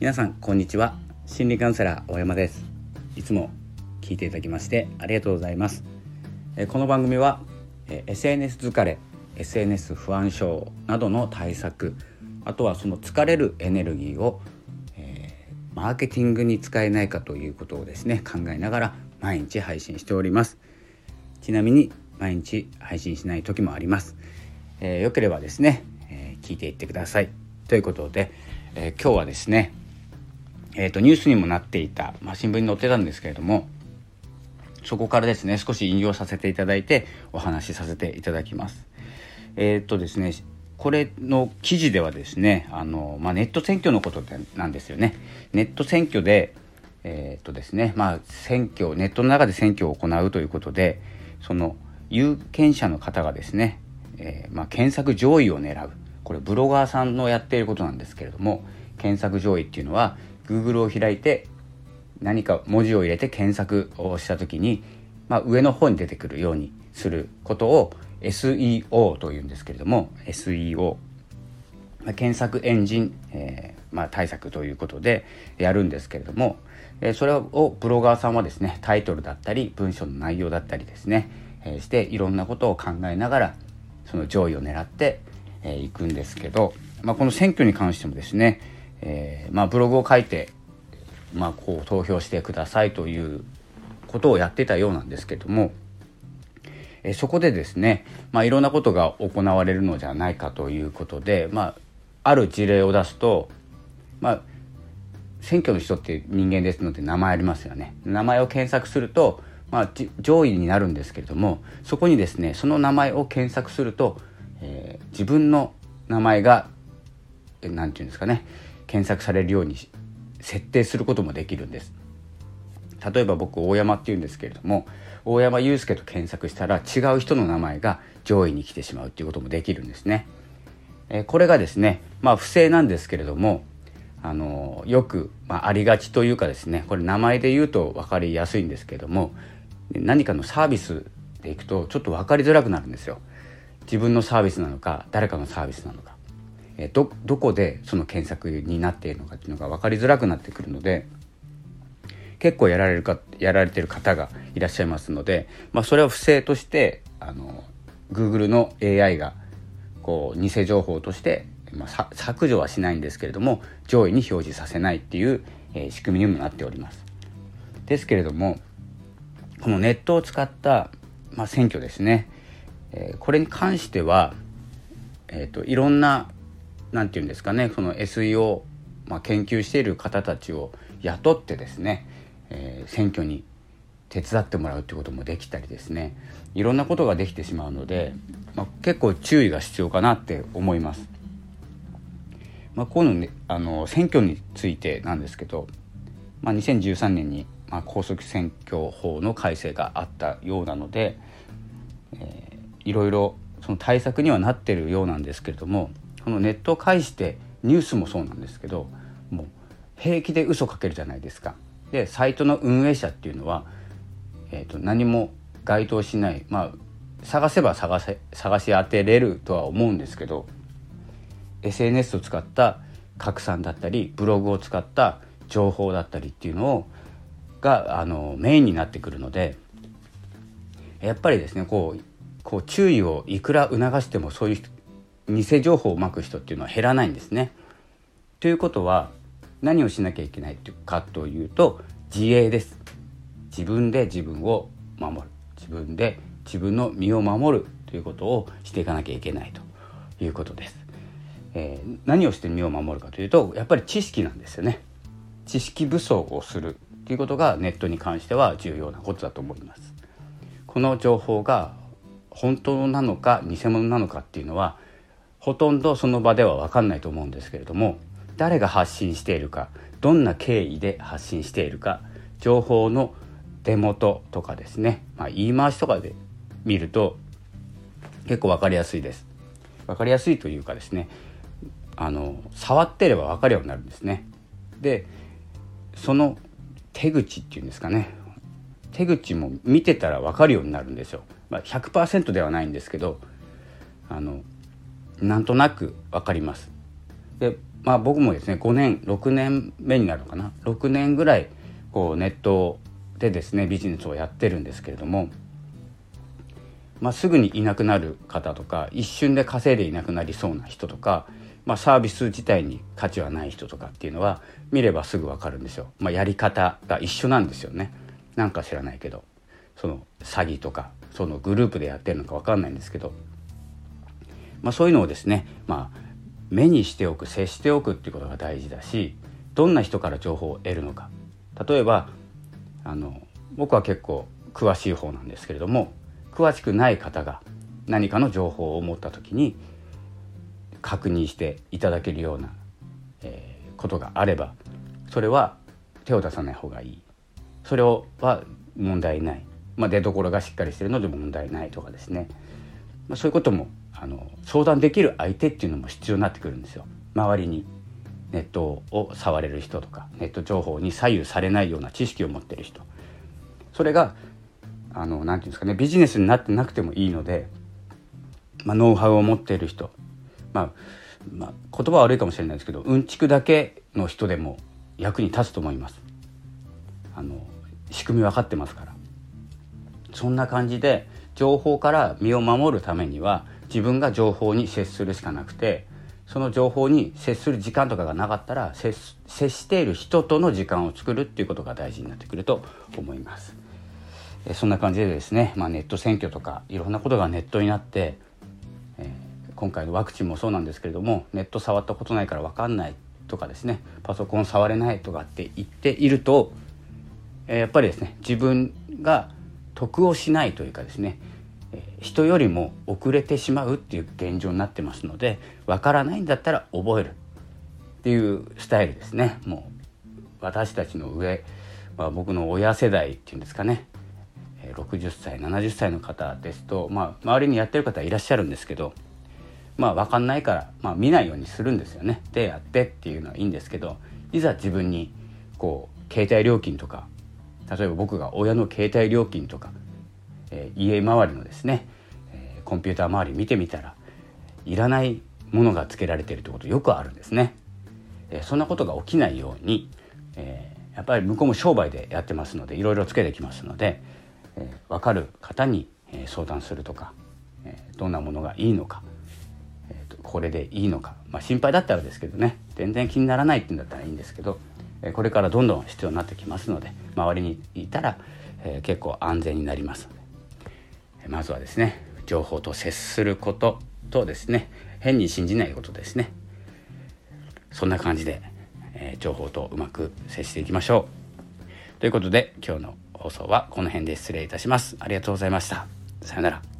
皆さんこんにちは。心理カウンセラー大山です。いつも聞いていただきましてありがとうございます。この番組は SNS 疲れ SNS 不安症などの対策あとはその疲れるエネルギーを、え、マーケティングに使えないかということをですね考えながら毎日配信しております。ちなみに毎日配信しない時もあります、えー、よければですね、えー、聞いていってください。ということで、え今日はですねえーと、ニュースにもなっていた、まあ、新聞に載ってたんですけれどもそこからですね少し引用させていただいてお話しさせていただきます。えっ、ー、とですねこれの記事ではですねあの、まあ、ネット選挙のことなんですよね。ネット選挙でえっ、とですねまあ選挙ネットの中で選挙を行うということでその有権者の方がですね、えー、まあ、検索上位を狙うこれブロガーさんのやっていることなんですけれども検索上位っていうのは Google を開いて何か文字を入れて検索をした時に、まあ、上の方に出てくるようにすることを SEO というんですけれども SEO、検索エンジン、えーまあ、対策ということでやるんですけれども、えー、それをブロガーさんはですねタイトルだったり文章の内容だったりですね、えー、していろんなことを考えながらその上位を狙ってい、えー、くんですけど、まあ、この選挙に関してもですねえー、まあ、ブログを書いて、まあ、こう投票してくださいということをやってたようなんですけども、えー、そこでですね、まあ、いろんなことが行われるのじゃないかということで、まあ、ある事例を出すと、まあ、選挙の人って人間ですので名前ありますよね。名前を検索すると、まあ、上位になるんですけれどもそこにですねその名前を検索すると、えー、自分の名前が何て言うんですかね検索されるように設定することもできるんです例えば僕大山っていうんですけれども大山祐介と検索したら違う人の名前が上位に来てしまうっていうこともできるんですね。えこれがですねまあ不正なんですけれどもあのよく、まあ、ありがちというかですねこれ名前で言うと分かりやすいんですけれども何かのサービスでいくとちょっと分かりづらくなるんですよ。自分のサービスなのか誰かのサービスなのか。えどどこでその検索になっているのかっていうのが分かりづらくなってくるので結構やられるかやられてる方がいらっしゃいますので、まあ、それは不正としてあの Google の AI がこう偽情報として、まあ、削除はしないんですけれども上位に表示させないっていう、えー、仕組みにもなっております。ですけれどもこのネットを使った、まあ、選挙ですね、えー、これに関しては、えーといろんな何て言うんですかねその SEO、まあ、研究している方たちを雇ってですね、えー、選挙に手伝ってもらうってこともできたりですねいろんなことができてしまうので、まあ、結構注意が必要かなって思います。まあ、こういうの,、ね、あの選挙についてなんですけど、まあ、2013年に、まあ、高速選挙法の改正があったようなので、えー、いろいろその対策にはなってるようなんですけれどもこのネットを介してニュースもそうなんですけどもう平気で嘘かけるじゃないですか。でサイトの運営者っていうのは、えーと、何も該当しないまあ探せば探せ探し当てれるとは思うんですけど SNS を使った拡散だったりブログを使った情報だったりっていうのをがあのメインになってくるのでやっぱりですねこうこう注意をいくら促してもそういう偽情報をまく人っていうのは減らないんですね。ということは何をしなきゃいけないかというと自衛です。自分で自分を守る自分で自分の身を守るということをしていかなきゃいけないということです。えー、何をして身を守るかというとやっぱり知識なんですよね。知識武装をするということがネットに関しては重要なことだと思います。この情報が本当なのか偽物なのかっていうのはほとんどその場では分かんないと思うんですけれども誰が発信しているかどんな経緯で発信しているか情報の出元とかですね、まあ、言い回しとかで見ると結構分かりやすいです。分かりやすいというかですねあの触ってれば分かるようになるんですね。でその手口っていうんですかね手口も見てたら分かるようになるんですよ。まあ、100%ではないんですけどあのなんとなく分かります。でまあ僕もですね5年6年目になるのかな6年ぐらいこうネットでですねビジネスをやってるんですけれども、まあ、すぐにいなくなる方とか一瞬で稼いでいなくなりそうな人とか、まあ、サービス自体に価値はない人とかっていうのは見ればすぐ分かるんですよ。まあ、やり方が一緒なんですよねなんか知らないけどその詐欺とかそのグループでやってるのか分かんないんですけど、まあ、そういうのをですね、まあ、目にしておく接しておくっていうことが大事だしどんな人から情報を得るのか。例えばあの僕は結構詳しい方なんですけれども詳しくない方が何かの情報を持った時に確認していただけるような、えー、ことがあればそれは手を出さない方がいい。それは問題ない、まあ、出どころがしっかりしてるので問題ないとかですね、まあ、そういうこともあの相談できる相手っていうのも必要になってくるんですよ。周りにネットを触れる人とかネット情報に左右されないような知識を持ってる人。それがあのなんていうんですかねビジネスになってなくてもいいので、まあ、ノウハウを持っている人、まあ、まあ言葉悪いかもしれないですけどうんちくだけの人でも役に立つと思います。あの仕組み分かってますから。そんな感じで情報から身を守るためには自分が情報に接するしかなくてその情報に接する時間とかがなかったら接している人との時間を作るっていうことが大事になってくると思います。えそんな感じでですね、まあ、ネット選挙とかいろんなことがネットになって、えー、今回のワクチンもそうなんですけれどもネット触ったことないから分かんないとかですねパソコン触れないとかって言っていると、えー、やっぱりですね自分が得をしないというかですね人よりも遅れてしまうっていう現状になってますのでわからないんだったら覚えるっていうスタイルですね。もう私たちの上、まあ、僕の親世代っていうんですかね。60歳70歳の方ですと、まあ、周りにやってる方いらっしゃるんですけどまあ分かんないから、まあ、見ないようにするんですよね。でやってっていうのはいいんですけどいざ自分にこう携帯料金とか例えば僕が親の携帯料金とかえー、家周りのですね、えー、コンピューター周り見てみたらいらないものが付けられてるということよくあるんですね。えー、そんなことが起きないように、えー、やっぱり向こうも商売でやってますのでいろいろつけてきますので、えー、分かる方に、相談するとか、えー、どんなものがいいのか、えー、これでいいのか、まあ、心配だったらですけどね全然気にならないっていうんだったらいいんですけど、これからどんどん必要になってきますので周りにいたら、え、結構安全になります。のでまずはですね情報と接することとですね変に信じないことですね。そんな感じで、え、情報とうまく接していきましょう。ということで今日の放送はこの辺で失礼いたします。ありがとうございました。さようなら。